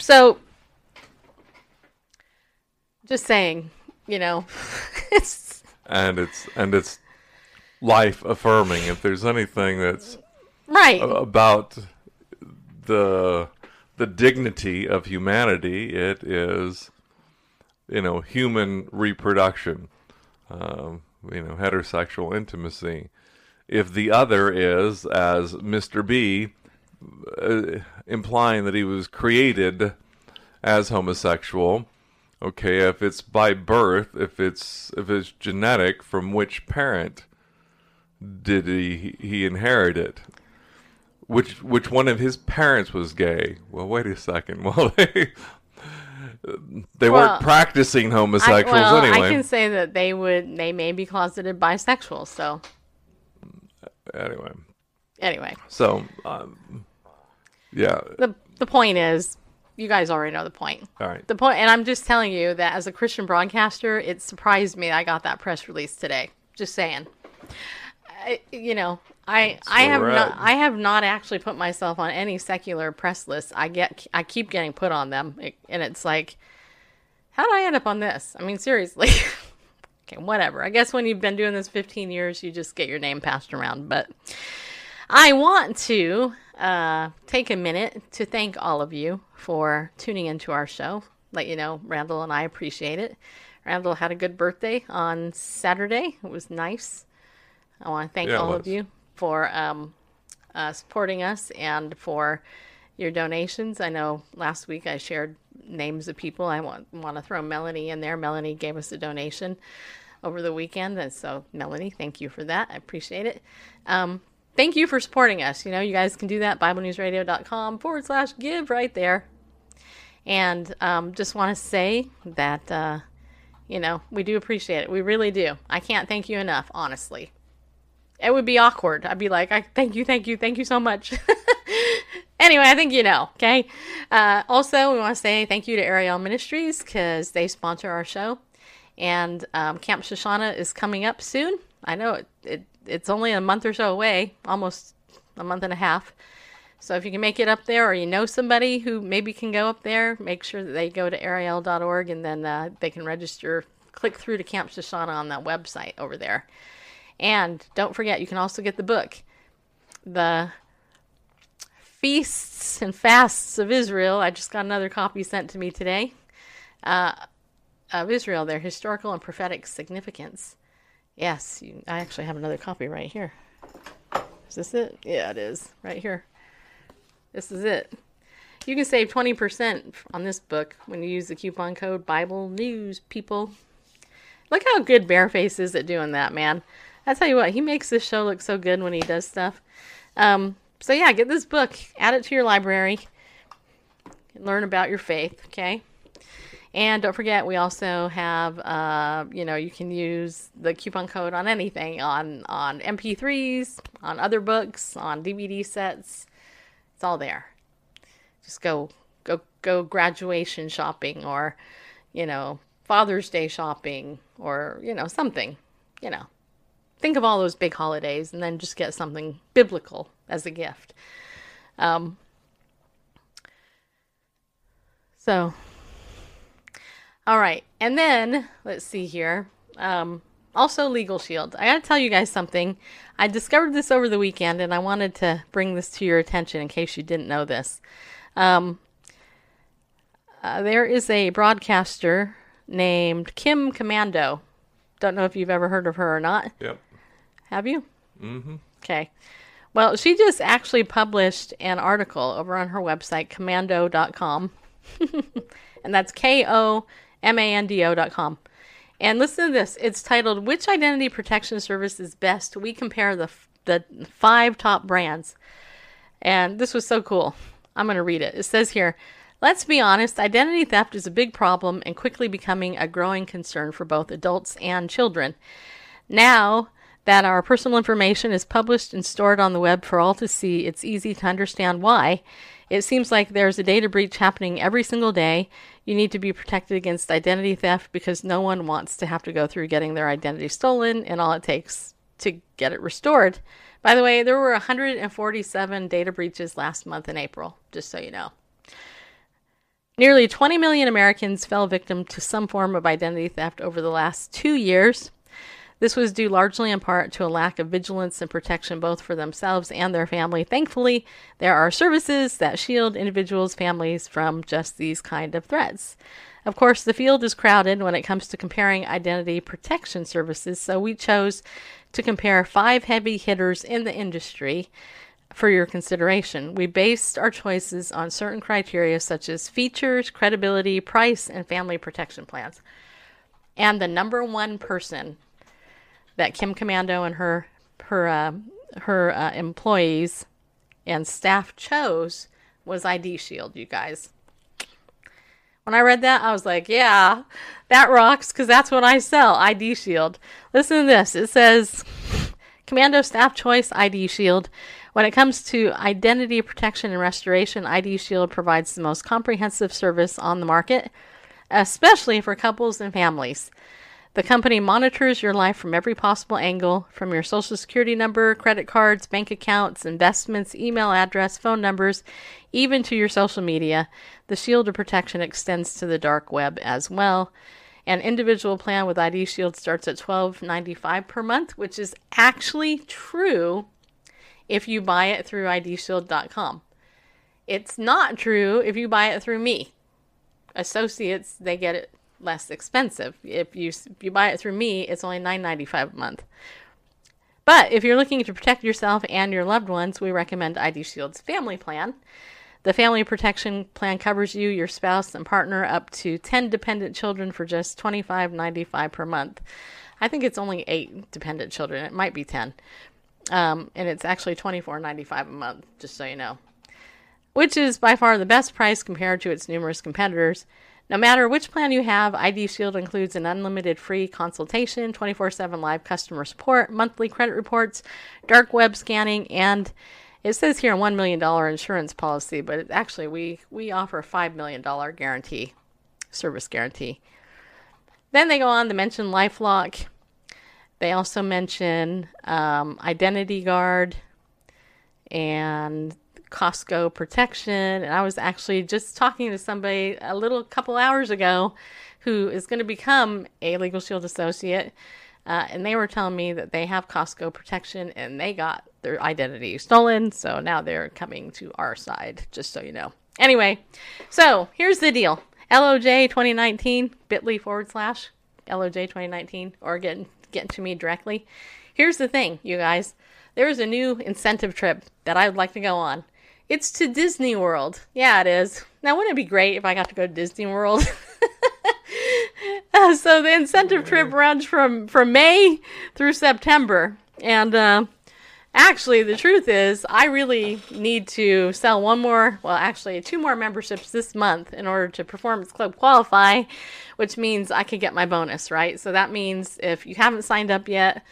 So, just saying, you know, *laughs* it's. And it's and it's life affirming. If there's anything that's right about the the dignity of humanity, it is you know human reproduction um, you know, heterosexual intimacy. If the other is, as Mr. B, uh, implying that he was created as homosexual, okay, if it's by birth, if it's if it's genetic, from which parent did he he inherit it? Which which one of his parents was gay? Well, wait a second. *laughs* Well, they they Well, weren't practicing I, homosexuals well, anyway. I can say that they would, they may be closeted bisexual. So, Anyway, anyway, so um, yeah, the the point is, you guys already know the point. all right. The point, and I'm just telling you that as a Christian broadcaster, it surprised me I got that press release today. Just saying. I, you know, I I have not. I have not actually put myself on any secular press list. I get I keep getting put on them, and it's like, how did I end up on this? I mean, seriously. *laughs* Okay, whatever. I guess when you've been doing this 15 years, you just get your name passed around. But I want to uh, take a minute to thank all of you for tuning into our show. Let you know, Randall and I appreciate it. Randall had a good birthday on Saturday. It was nice. I want to thank Yeah, all of you for um, uh, supporting us and for your donations. I know last week I shared names of people. I want want to throw Melanie in there. Melanie gave us a donation over the weekend, and so Melanie, thank you for that. I appreciate it. Um, thank you for supporting us. You know, you guys can do that. BibleNewsRadio.com forward slash give right there. And um, just want to say that uh, you know we do appreciate it. We really do. I can't thank you enough, honestly. It would be awkward. I'd be like, I thank you, thank you, thank you so much. *laughs* anyway, I think you know. Okay. Uh, also, we want to say thank you to Ariel Ministries because they sponsor our show, and um, Camp Shoshanah is coming up soon. I know it, it. It's only a month or so away, almost a month and a half. So if you can make it up there, or you know somebody who maybe can go up there, make sure that they go to ariel.org and then uh, they can register. Click through to Camp Shoshanah on that website over there. And don't forget, you can also get the book, The Feasts and Fasts of Israel. I just got another copy sent to me today uh, of Israel, their historical and prophetic significance. Yes, you, I actually have another copy right here. Is this it? Yeah, it is. Right here. This is it. You can save 20% on this book when you use the coupon code Bible News, people. Look how good Bareface is at doing that, man. I tell you what, he makes this show look so good when he does stuff. Um, so yeah, get this book, add it to your library, learn about your faith, okay? And don't forget, we also have, uh, you know, you can use the coupon code on anything, on on MP3s, on other books, on DVD sets. It's all there. Just go, go, go graduation shopping, or, you know, Father's Day shopping, or you know, something, you know. Think of all those big holidays, and then just get something biblical as a gift. Um. So all right. And then, let's see here. Um, also, Legal Shield. I got to tell you guys something. I discovered this over the weekend and I wanted to bring this to your attention in case you didn't know this. Um, uh, there is a broadcaster named Kim Komando. Don't know if you've ever heard of her or not. Yep. Have you? Mm-hmm. Okay. Well, she just actually published an article over on her website, komando.com. *laughs* and that's K O M A N D O.com. And listen to this. It's titled Which Identity Protection Service is Best? We compare the, f- the five top brands. And this was so cool. I'm going to read it. It says here Let's be honest, identity theft is a big problem and quickly becoming a growing concern for both adults and children. Now that our personal information is published and stored on the web for all to see, it's easy to understand why. It seems like there's a data breach happening every single day. You need to be protected against identity theft because no one wants to have to go through getting their identity stolen and all it takes to get it restored. By the way, there were 147 data breaches last month in April, just so you know. Nearly 20 million Americans fell victim to some form of identity theft over the last two years. This was due largely in part to a lack of vigilance and protection both for themselves and their family. Thankfully, there are services that shield individuals' families from just these kind of threats. Of course, the field is crowded when it comes to comparing identity protection services, so we chose to compare five heavy hitters in the industry for your consideration. We based our choices on certain criteria such as features, credibility, price, and family protection plans. And the number one person that Kim Komando and her her uh, her uh, employees and staff chose was ID Shield. You guys. When I read that, I was like, "Yeah, that rocks," because that's what I sell. ID Shield. Listen to this. It says, "Komando Staff Choice ID Shield." When it comes to identity protection and restoration, ID Shield provides the most comprehensive service on the market, especially for couples and families. The company monitors your life from every possible angle, from your social security number, credit cards, bank accounts, investments, email address, phone numbers, even to your social media. The shield of protection extends to the dark web as well. An individual plan with ID Shield starts at $12.95 per month, which is actually true if you buy it through IDShield.com. It's not true if you buy it through me. Associates, they get it less expensive. If you if you buy it through me, it's only $9.95 a month. But if you're looking to protect yourself and your loved ones, we recommend ID Shield's family plan. The family protection plan covers you, your spouse, and partner up to 10 dependent children for just $25.95 per month. I think it's only eight dependent children. It might be 10. Um, and it's actually $24.95 a month, just so you know. Which is by far the best price compared to its numerous competitors. No matter which plan you have, ID Shield includes an unlimited free consultation, 24 7 live customer support, monthly credit reports, dark web scanning, and it says here a $1 million insurance policy, but it, actually we, we offer a $5 million guarantee, service guarantee. Then they go on to mention Lifelock. They also mention um, Identity Guard and Costco protection. And I was actually just talking to somebody a little couple hours ago who is going to become a Legal Shield associate. Uh, and they were telling me that they have Costco protection and they got their identity stolen. So now they're coming to our side, just so you know. Anyway, so here's the deal LOJ 2019, bit.ly forward slash LOJ 2019, or get, get to me directly. Here's the thing, you guys. There's a new incentive trip that I would like to go on. It's to Disney World. Yeah, it is. Now, wouldn't it be great if I got to go to Disney World? *laughs* uh, so the incentive trip runs from from May through September, and uh, actually, the truth is, I really need to sell one more. Well, actually, two more memberships this month in order to Performance Club qualify, which means I could get my bonus. Right. So that means if you haven't signed up yet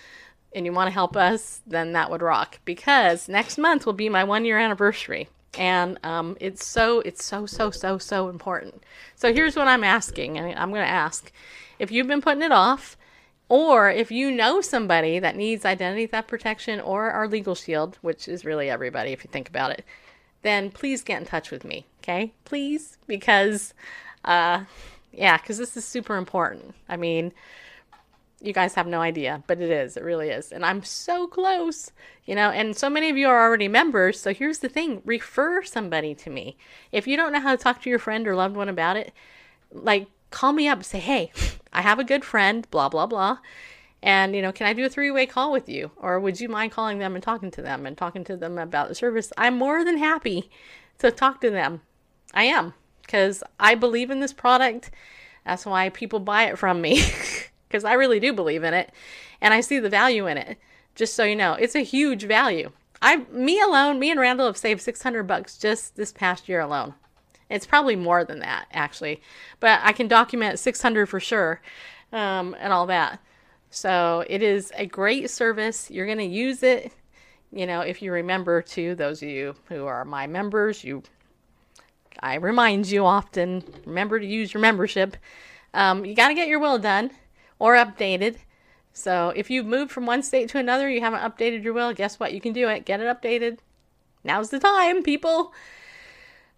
and you want to help us, then that would rock. Because next month will be my one year anniversary. And um, it's so it's so so so so important. So here's what i'm asking and i'm going to ask. If you've been putting it off or if you know somebody that needs identity theft protection or our legal shield which is really everybody if you think about it then please get in touch with me okay? Please because uh yeah because this is super important. I mean you guys have no idea, but it is. It really is. And I'm so close, you know, and so many of you are already members. So here's the thing refer somebody to me. If you don't know how to talk to your friend or loved one about it, like call me up say, hey, I have a good friend, blah, blah, blah. And, you know, can I do a three way call with you? Or would you mind calling them and talking to them and talking to them about the service? I'm more than happy to talk to them. I am because I believe in this product. That's why people buy it from me. *laughs* because I really do believe in it and I see the value in it. Just so you know, it's a huge value. I me alone, me and Randall have saved 600 bucks just this past year alone. It's probably more than that actually, but I can document 600 for sure, um, and all that. So it is a great service. You're going to use it, you know, if you remember to those of you who are my members, you I remind you often, remember to use your membership. Um, you got to get your will done or updated. So if you've moved from one state to another, you haven't updated your will, guess what? You can do it. Get it updated. Now's the time, people.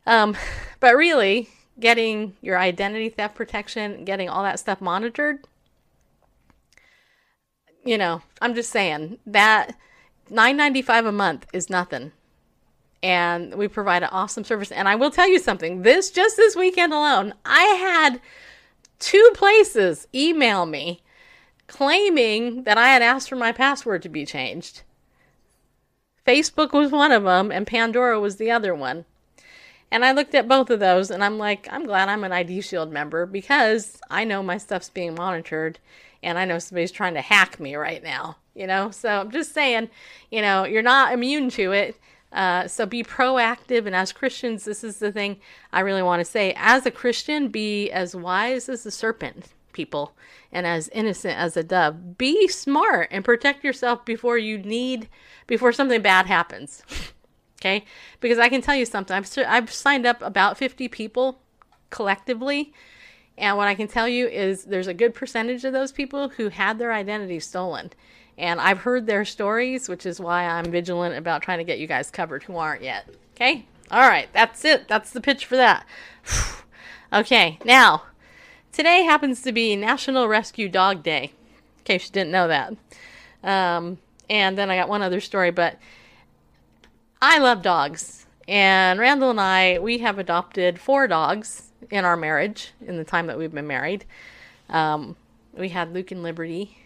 Um, but really, getting your identity theft protection, getting all that stuff monitored, you know, I'm just saying that 9.95 a month is nothing. And we provide an awesome service. And I will tell you something. This just this weekend alone, I had two places email me claiming that I had asked for my password to be changed. Facebook was one of them, and Pandora was the other one. And I looked at both of those, and I'm like, I'm glad I'm an ID Shield member because I know my stuff's being monitored, and I know somebody's trying to hack me right now. You know, so I'm just saying, you know, you're not immune to it. Uh, so be proactive, and as Christians, this is the thing I really want to say. As a Christian, be as wise as a serpent, people, and as innocent as a dove. Be smart and protect yourself before you need, before something bad happens. *laughs* okay, because I can tell you something. I've I've signed up about 50 people collectively. And what I can tell you is there's a good percentage of those people who had their identity stolen. And I've heard their stories, which is why I'm vigilant about trying to get you guys covered who aren't yet. Okay? All right, that's it. That's the pitch for that. *sighs* okay, now, today happens to be National Rescue Dog Day, in case you didn't know that. Um, and then I got one other story, but I love dogs. And Randall and I, we have adopted four dogs in our marriage in the time that we've been married. Um, we had Luke and Liberty,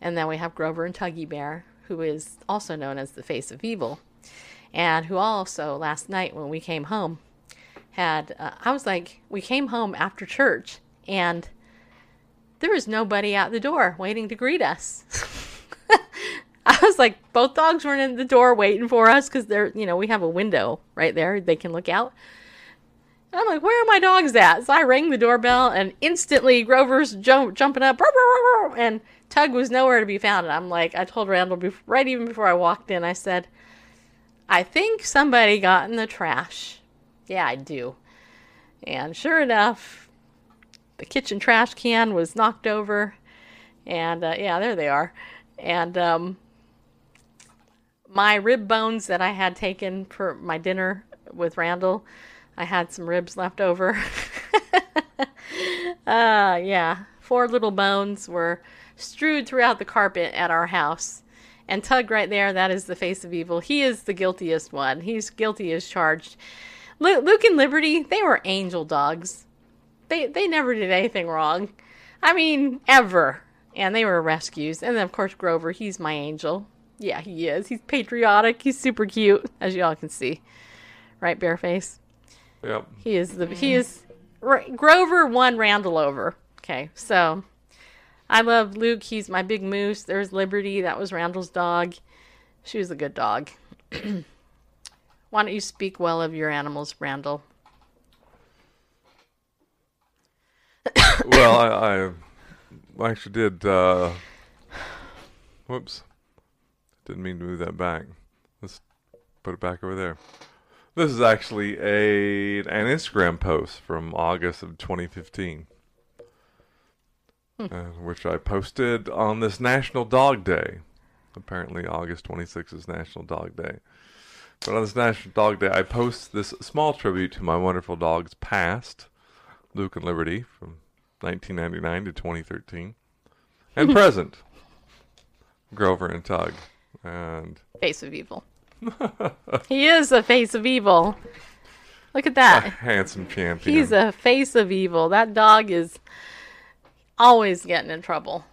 and then we have Grover and Tuggy Bear, who is also known as the face of evil, and who also last night when we came home had uh, I was like, we came home after church and there was nobody at the door waiting to greet us. *laughs* I was like, both dogs weren't in the door waiting for us because they're, you know, we have a window right there they can look out. And I'm like, where are my dogs at? So I rang the doorbell and instantly Grover's jump, jumping up and Tug was nowhere to be found. And I'm like, I told Randall right even before I walked in, I said, I think somebody got in the trash. Yeah, I do. And sure enough, the kitchen trash can was knocked over. And uh, yeah, there they are. And um, my rib bones that I had taken for my dinner with Randall, I had some ribs left over. *laughs* uh, yeah, four little bones were strewed throughout the carpet at our house. And Tug right there, that is the face of evil. He is the guiltiest one. He's guilty as charged. Luke and Liberty, they were angel dogs. They they never did anything wrong. I mean, ever. And they were rescues. And then of course Grover, he's my angel. Yeah, he is. He's patriotic. He's super cute, as y'all can see. Right, Bareface? Yep. He is the he is Grover won Randall over. Okay, so I love Luke. He's my big moose. There's Liberty. That was Randall's dog. She was a good dog. *clears throat* Why don't you speak well of your animals, Randall? well, I, I actually did. Uh, whoops. Didn't mean to move that back. Let's put it back over there. This is actually a an Instagram post from August of 2015, hmm. uh, which I posted on this National Dog Day. Apparently, August 26th is National Dog Day. But on this National Dog Day, I post this small tribute to my wonderful dogs past, Luke and Liberty, from 1999 to 2013, *laughs* and present, Grover and Tug. And face of evil. *laughs* he is a face of evil. Look at that. A handsome champion. He's a face of evil. That dog is always getting in trouble.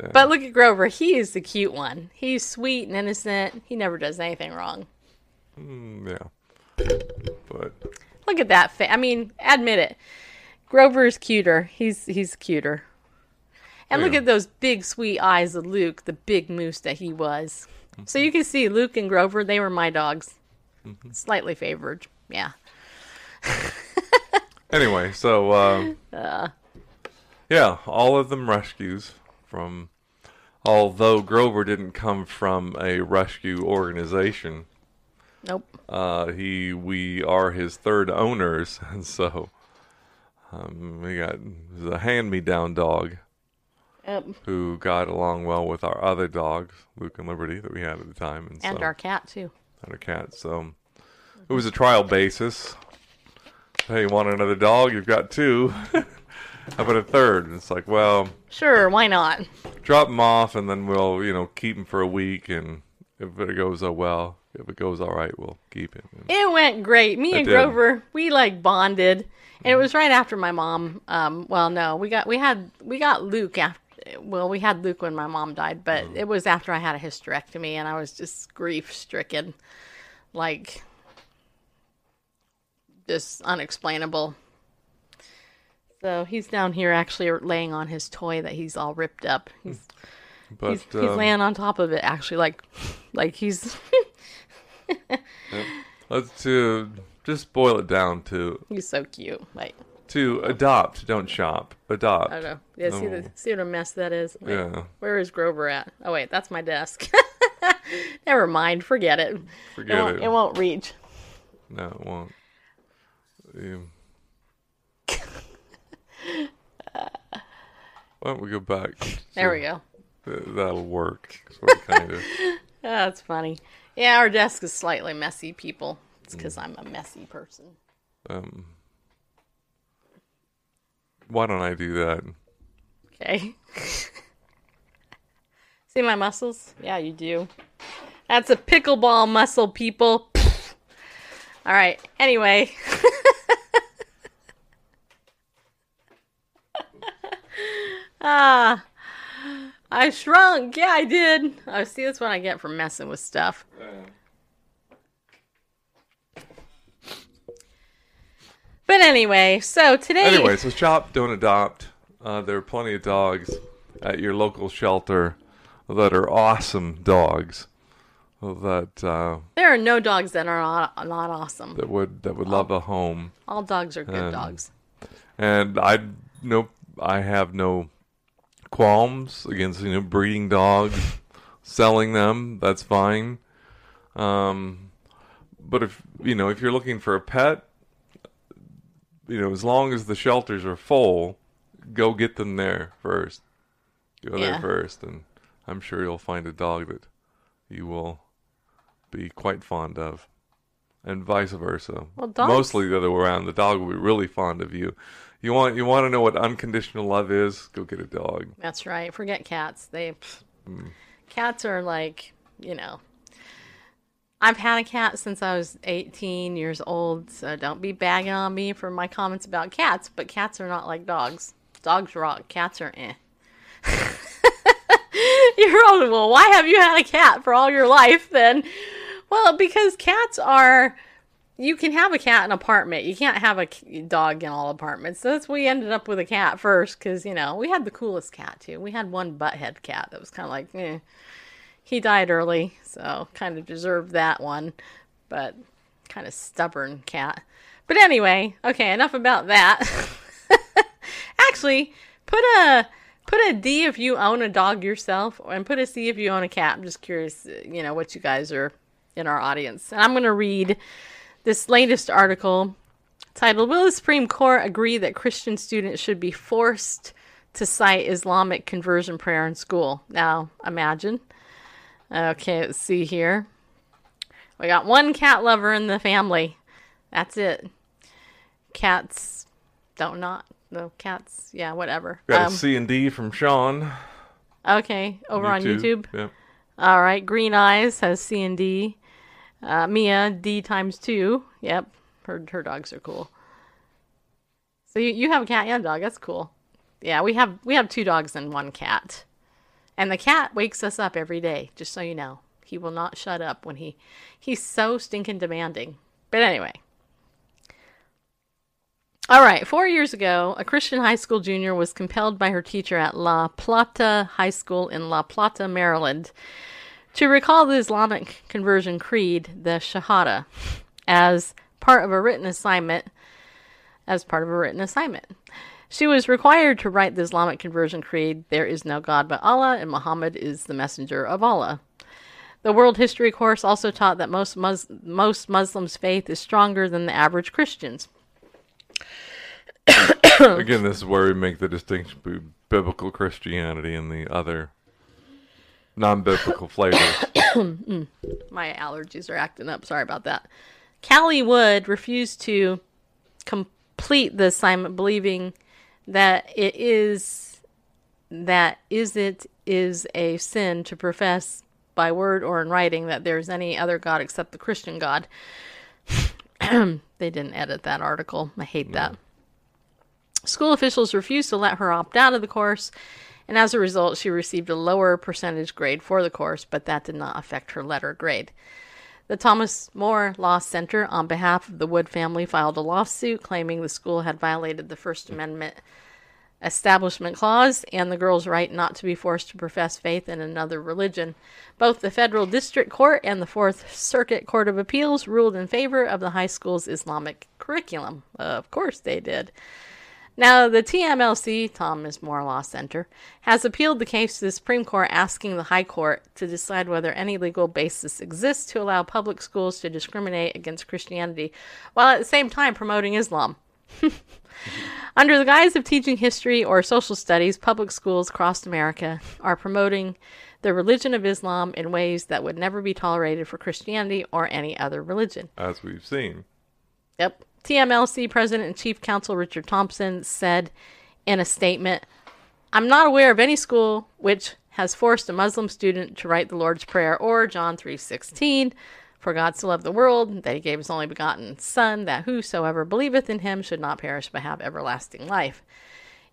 Yeah. But look at Grover. He is the cute one. He's sweet and innocent. He never does anything wrong. Mm, yeah. But look at that. Fa- I mean, admit it. Grover is cuter. He's he's cuter. And yeah. look at those big sweet eyes of Luke, the big moose that he was. Mm-hmm. So you can see Luke and Grover, they were my dogs. Mm-hmm. Slightly favored. Yeah. *laughs* anyway, so uh, uh, yeah, all of them rescues from although Grover didn't come from a rescue organization, Nope. Uh, he we are his third owners, *laughs* and so um, we got a hand-me-down dog. Yep. Who got along well with our other dogs, Luke and Liberty, that we had at the time, and, and so, our cat too. And our cat. So it was a trial basis. Hey, you want another dog? You've got two. *laughs* How put a third? And it's like, well, sure, why not? Drop them off, and then we'll, you know, keep them for a week, and if it goes oh well, if it goes all right, we'll keep him. It went great. Me and did. Grover, we like bonded, and it was right after my mom. Um, well, no, we got we had we got Luke after. Well, we had Luke when my mom died, but mm. it was after I had a hysterectomy, and I was just grief stricken, like just unexplainable. So he's down here actually laying on his toy that he's all ripped up. He's *laughs* but, he's, um, he's laying on top of it actually, like like he's yep. *laughs* Let's to just boil it down to. *laughs* He's so cute. Like to adopt, don't shop. Adopt. I don't know. Yeah, no. see the see what a mess that is. Yeah. Where is Grover at? Oh wait, that's my desk. Never mind. Forget it. Forget it. Won't, it. it won't reach. No, it won't. Um, why don't we go back? There we go. That'll work. kind of. *laughs* That's funny. Yeah, our desk is slightly messy, people. It's because mm. I'm a messy person. Um. why don't I do that? Okay. *laughs* See my muscles? Yeah, you do. That's a pickleball muscle, people. All right. Anyway. *laughs* ah. I shrunk. Yeah, I did. Oh, see, that's what I get for messing with stuff. But anyway, so today. Anyway, so shop, don't adopt. Uh, there are plenty of dogs at your local shelter that are awesome dogs that uh, There are no dogs that are not, not awesome. that would that would love a home. All dogs are good Um, dogs. and I no I have no qualms against you know breeding dogs, selling them. That's fine. Um, but if you know if you're looking for a pet, you know as long as the shelters are full, go get them there first. Go Yeah. there first, and I'm sure you'll find a dog that you will be quite fond of. And vice versa. Well, dogs- Mostly the other way around. The dog will be really fond of you. You want you want to know what unconditional love is? Go get a dog. That's right. Forget cats. They Hmm. cats are like, you know. I've had a cat since I was 18 years old, so don't be bagging on me for my comments about cats, but cats are not like dogs. Dogs rock, cats are eh. *laughs* You're all, well, why have you had a cat for all your life then? Well, because cats are you can have a cat in an apartment. You can't have a dog in all apartments. So that's we ended up with a cat first because you know we had the coolest cat too. We had one butthead cat that was kind of like, eh. he died early, so kind of deserved that one, but kind of stubborn cat. But anyway, okay, enough about that. *laughs* Actually, put a put a D if you own a dog yourself, and put a C if you own a cat. I'm just curious, you know, what you guys are in our audience. And I'm going to read this latest article titled Will the Supreme Court agree that Christian students should be forced to cite Islamic conversion prayer in school? Now, imagine. Okay, let's see here. We got one cat lover in the family. That's it. Cats don't not. No, cats. Yeah, whatever. Got Um, a C and D from Sean. okay, over on YouTube. Yep. All right, Green Eyes has C and D. Uh, Mia D times two. Yep, her her dogs are cool. So you, you have a cat and a dog. That's cool. Yeah, we have we have two dogs and one cat, and the cat wakes us up every day. Just so you know, he will not shut up when he he's so stinking demanding. But anyway. All right, four years ago, a Christian high school junior was compelled by her teacher at La Plata High School in La Plata, Maryland, to recall the Islamic conversion creed, the Shahada, as part of a written assignment. As part of a written assignment, she was required to write the Islamic conversion creed: "There is no God but Allah, and Muhammad is the messenger of Allah." The world history course also taught that most Mus- most Muslims' faith is stronger than the average Christian's. Again, this is where we make the distinction between biblical Christianity and the other non-biblical flavors. *coughs* my allergies are acting up. Sorry about that. Caleigh Wood refused to complete the assignment, believing that it is that is it is a sin to profess by word or in writing that there is any other God except the Christian God. *coughs* they didn't edit that article. I hate that. Mm. School officials refused to let her opt out of the course, and as a result, she received a lower percentage grade for the course, but that did not affect her letter grade. The Thomas More Law Center, on behalf of the Wood family, filed a lawsuit claiming the school had violated the First Amendment Establishment Clause and the girl's right not to be forced to profess faith in another religion. Both the Federal District Court and the Fourth Circuit Court of Appeals ruled in favor of the high school's Islamic curriculum. of course they did. Now, the TMLC, Thomas More Law Center, has appealed the case to the Supreme Court asking the High Court to decide whether any legal basis exists to allow public schools to discriminate against Christianity while at the same time promoting Islam. *laughs* Under the guise of teaching history or social studies, public schools across America are promoting the religion of Islam in ways that would never be tolerated for Christianity or any other religion. as we've seen. Yep. TMLC President and Chief Counsel Richard Thompson said in a statement I'm not aware of any school which has forced a Muslim student to write the Lord's Prayer or John 3:16 for God so loved the world that he gave his only begotten son that whosoever believeth in him should not perish but have everlasting life.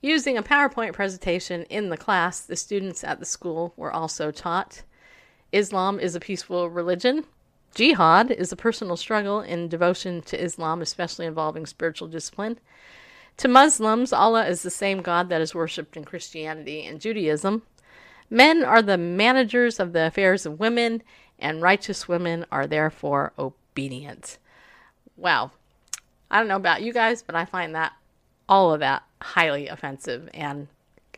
Using a PowerPoint presentation in the class, the students at the school were also taught Islam is a peaceful religion. Jihad is a personal struggle in devotion to Islam, especially involving spiritual discipline. To Muslims, Allah is the same God that is worshipped in Christianity and Judaism. Men are the managers of the affairs of women, and righteous women are therefore obedient. Wow. I don't know about you guys, but I find that all of that highly offensive and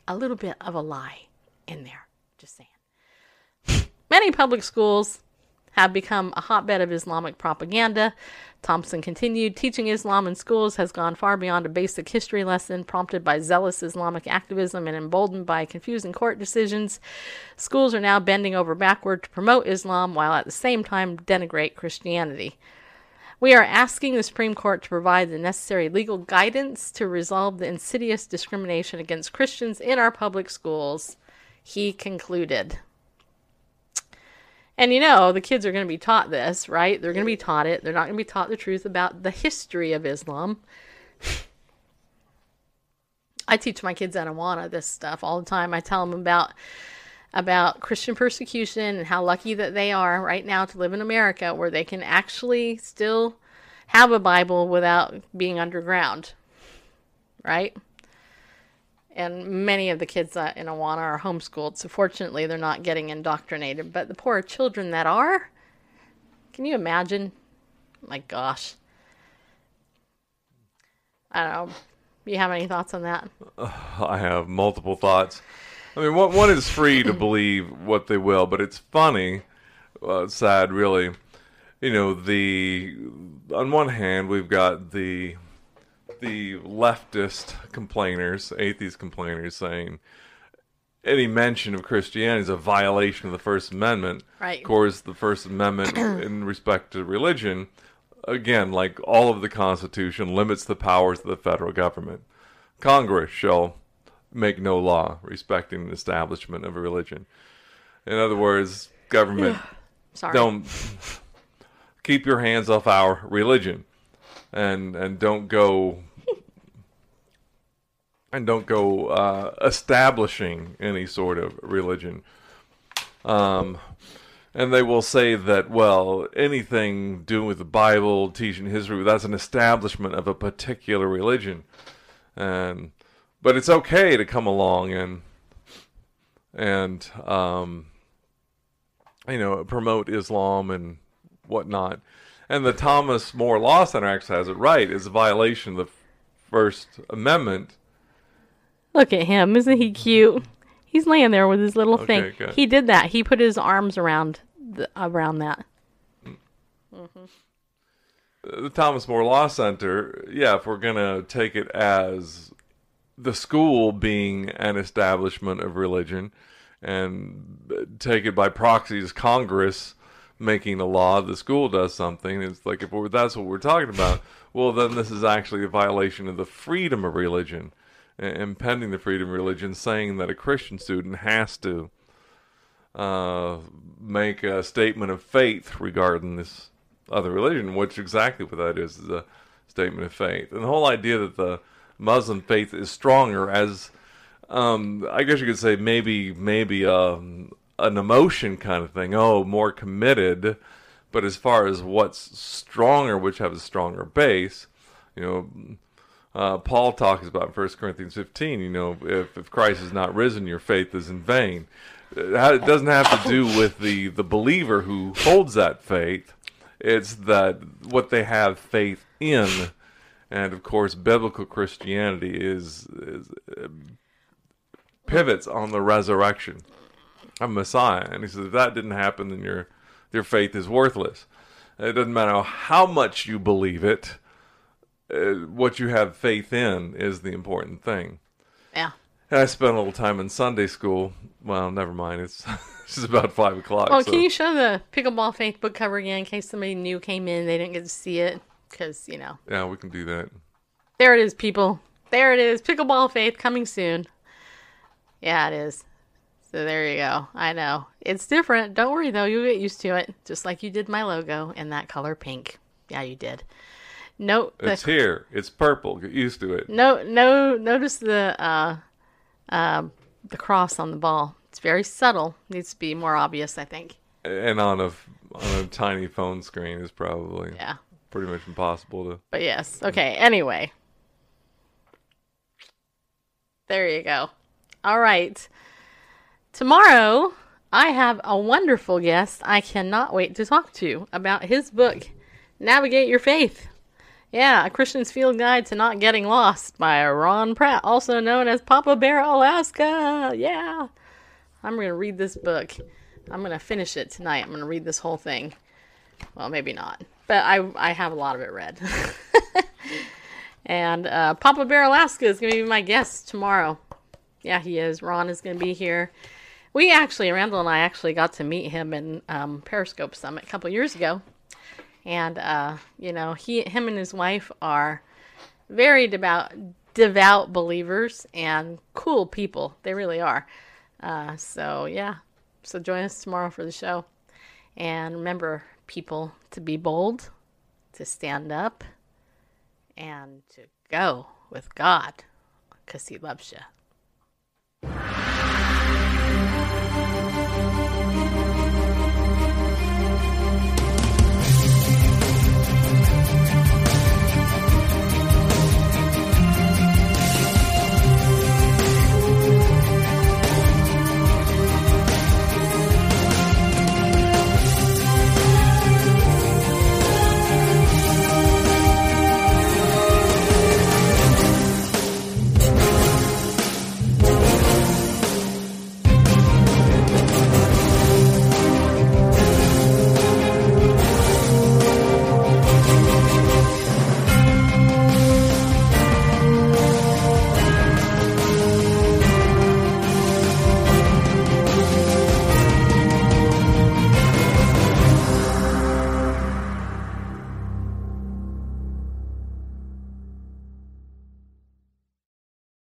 a little bit of a lie in there. Just saying. *laughs* Many public schools have become a hotbed of Islamic propaganda. Thompson continued, teaching Islam in schools has gone far beyond a basic history lesson prompted by zealous Islamic activism and emboldened by confusing court decisions. Schools are now bending over backward to promote Islam while at the same time denigrate Christianity. We are asking the Supreme Court to provide the necessary legal guidance to resolve the insidious discrimination against Christians in our public schools, he concluded. And you know, the kids are going to be taught this, right? They're going to be taught it. They're not going to be taught the truth about the history of Islam. I teach my kids at Awana this stuff all the time. I tell them about about Christian persecution and how lucky that they are right now to live in America where they can actually still have a Bible without being underground. Right? And many of the kids in Awana are homeschooled, so fortunately they're not getting indoctrinated. But the poor children that are, can you imagine? My gosh. I don't know. You have any thoughts on that? *sighs* I have multiple thoughts. I mean, one, one is free to *clears throat* believe what they will, but it's funny, uh, sad, really. You know, the on one hand we've got the the leftist complainers, atheist complainers, saying any mention of Christianity is a violation of the First Amendment. Right. Of course, the First Amendment, *clears throat* in respect to religion, again, like all of the Constitution, limits the powers of the federal government. Congress shall make no law respecting the establishment of a religion. In other words, government *sighs* Sorry. don't keep your hands off our religion and and don't go and don't go uh, establishing any sort of religion um, and they will say that well anything doing with the bible teaching history that's an establishment of a particular religion and but it's okay to come along and and um, you know promote Islam and whatnot. And the Thomas More Law Center actually has it right. It's a violation of the First Amendment. Look at him. Isn't he cute? He's laying there with his little Okay, thing. good. He did that. He put his arms around the, around that. The Thomas More Law Center, yeah, if we're gonna take it as the school being an establishment of religion, and take it by proxy as Congress making a law, the school does something. It's like if we're, that's what we're talking about. Well, then this is actually a violation of the freedom of religion, impending the freedom religion, saying that a Christian student has to uh, make a statement of faith regarding this other religion, which exactly what that is is a statement of faith. And the whole idea that the Muslim faith is stronger as um, I guess you could say maybe maybe um, an emotion kind of thing. Oh, more committed. But as far as what's stronger, which has a stronger base, you know, uh, Paul talks about in 1 Corinthians 15, you know, if, if Christ is not risen, your faith is in vain. It doesn't have to do with the, the believer who holds that faith. It's that what they have faith in. And of course, biblical Christianity is, is uh, pivots on the resurrection of Messiah. And he says, if that didn't happen, then your, your faith is worthless. It doesn't matter how much you believe it, uh, what you have faith in is the important thing. Yeah. And I spent a little time in Sunday school. Well, never mind. It's, *laughs* it's just about five o'clock. Oh, so- can you show the pickleball faith book cover again in case somebody new came in? They didn't get to see it because you know Yeah, we can do that. there it is, people. there it is. Pickleball Faith coming soon. Yeah, it is. So there you go. I know. It's different. Don't worry though, you'll get used to it. Just like you did my logo in that color pink. Yeah, you did. Note It's here. It's purple. Get used to it. no no notice the uh uh the cross on the ball. It's very subtle. Needs to be more obvious, I think. And on a on a tiny phone screen is probably Yeah. pretty much impossible to. But yes. Okay. Anyway. There you go. All right. Tomorrow, I have a wonderful guest I cannot wait to talk to about his book, Navigate Your Faith. Yeah, A Christian's Field Guide to Not Getting Lost by Ron Pratt, also known as Papa Bear Alaska. Yeah. I'm going to read this book. I'm going to finish it tonight. I'm going to read this whole thing. Well, maybe not, but I I have a lot of it read. *laughs* and uh, Papa Bear Alaska is going to be my guest tomorrow. Yeah, he is. Ron is going to be here. We actually, Randall and I actually got to meet him in um, Periscope Summit a couple years ago, and uh, you know, he, him, and his wife are very devout, devout believers and cool people. They really are. Uh, so yeah, so join us tomorrow for the show. And remember, people, to be bold, to stand up, and to go with God because He loves you.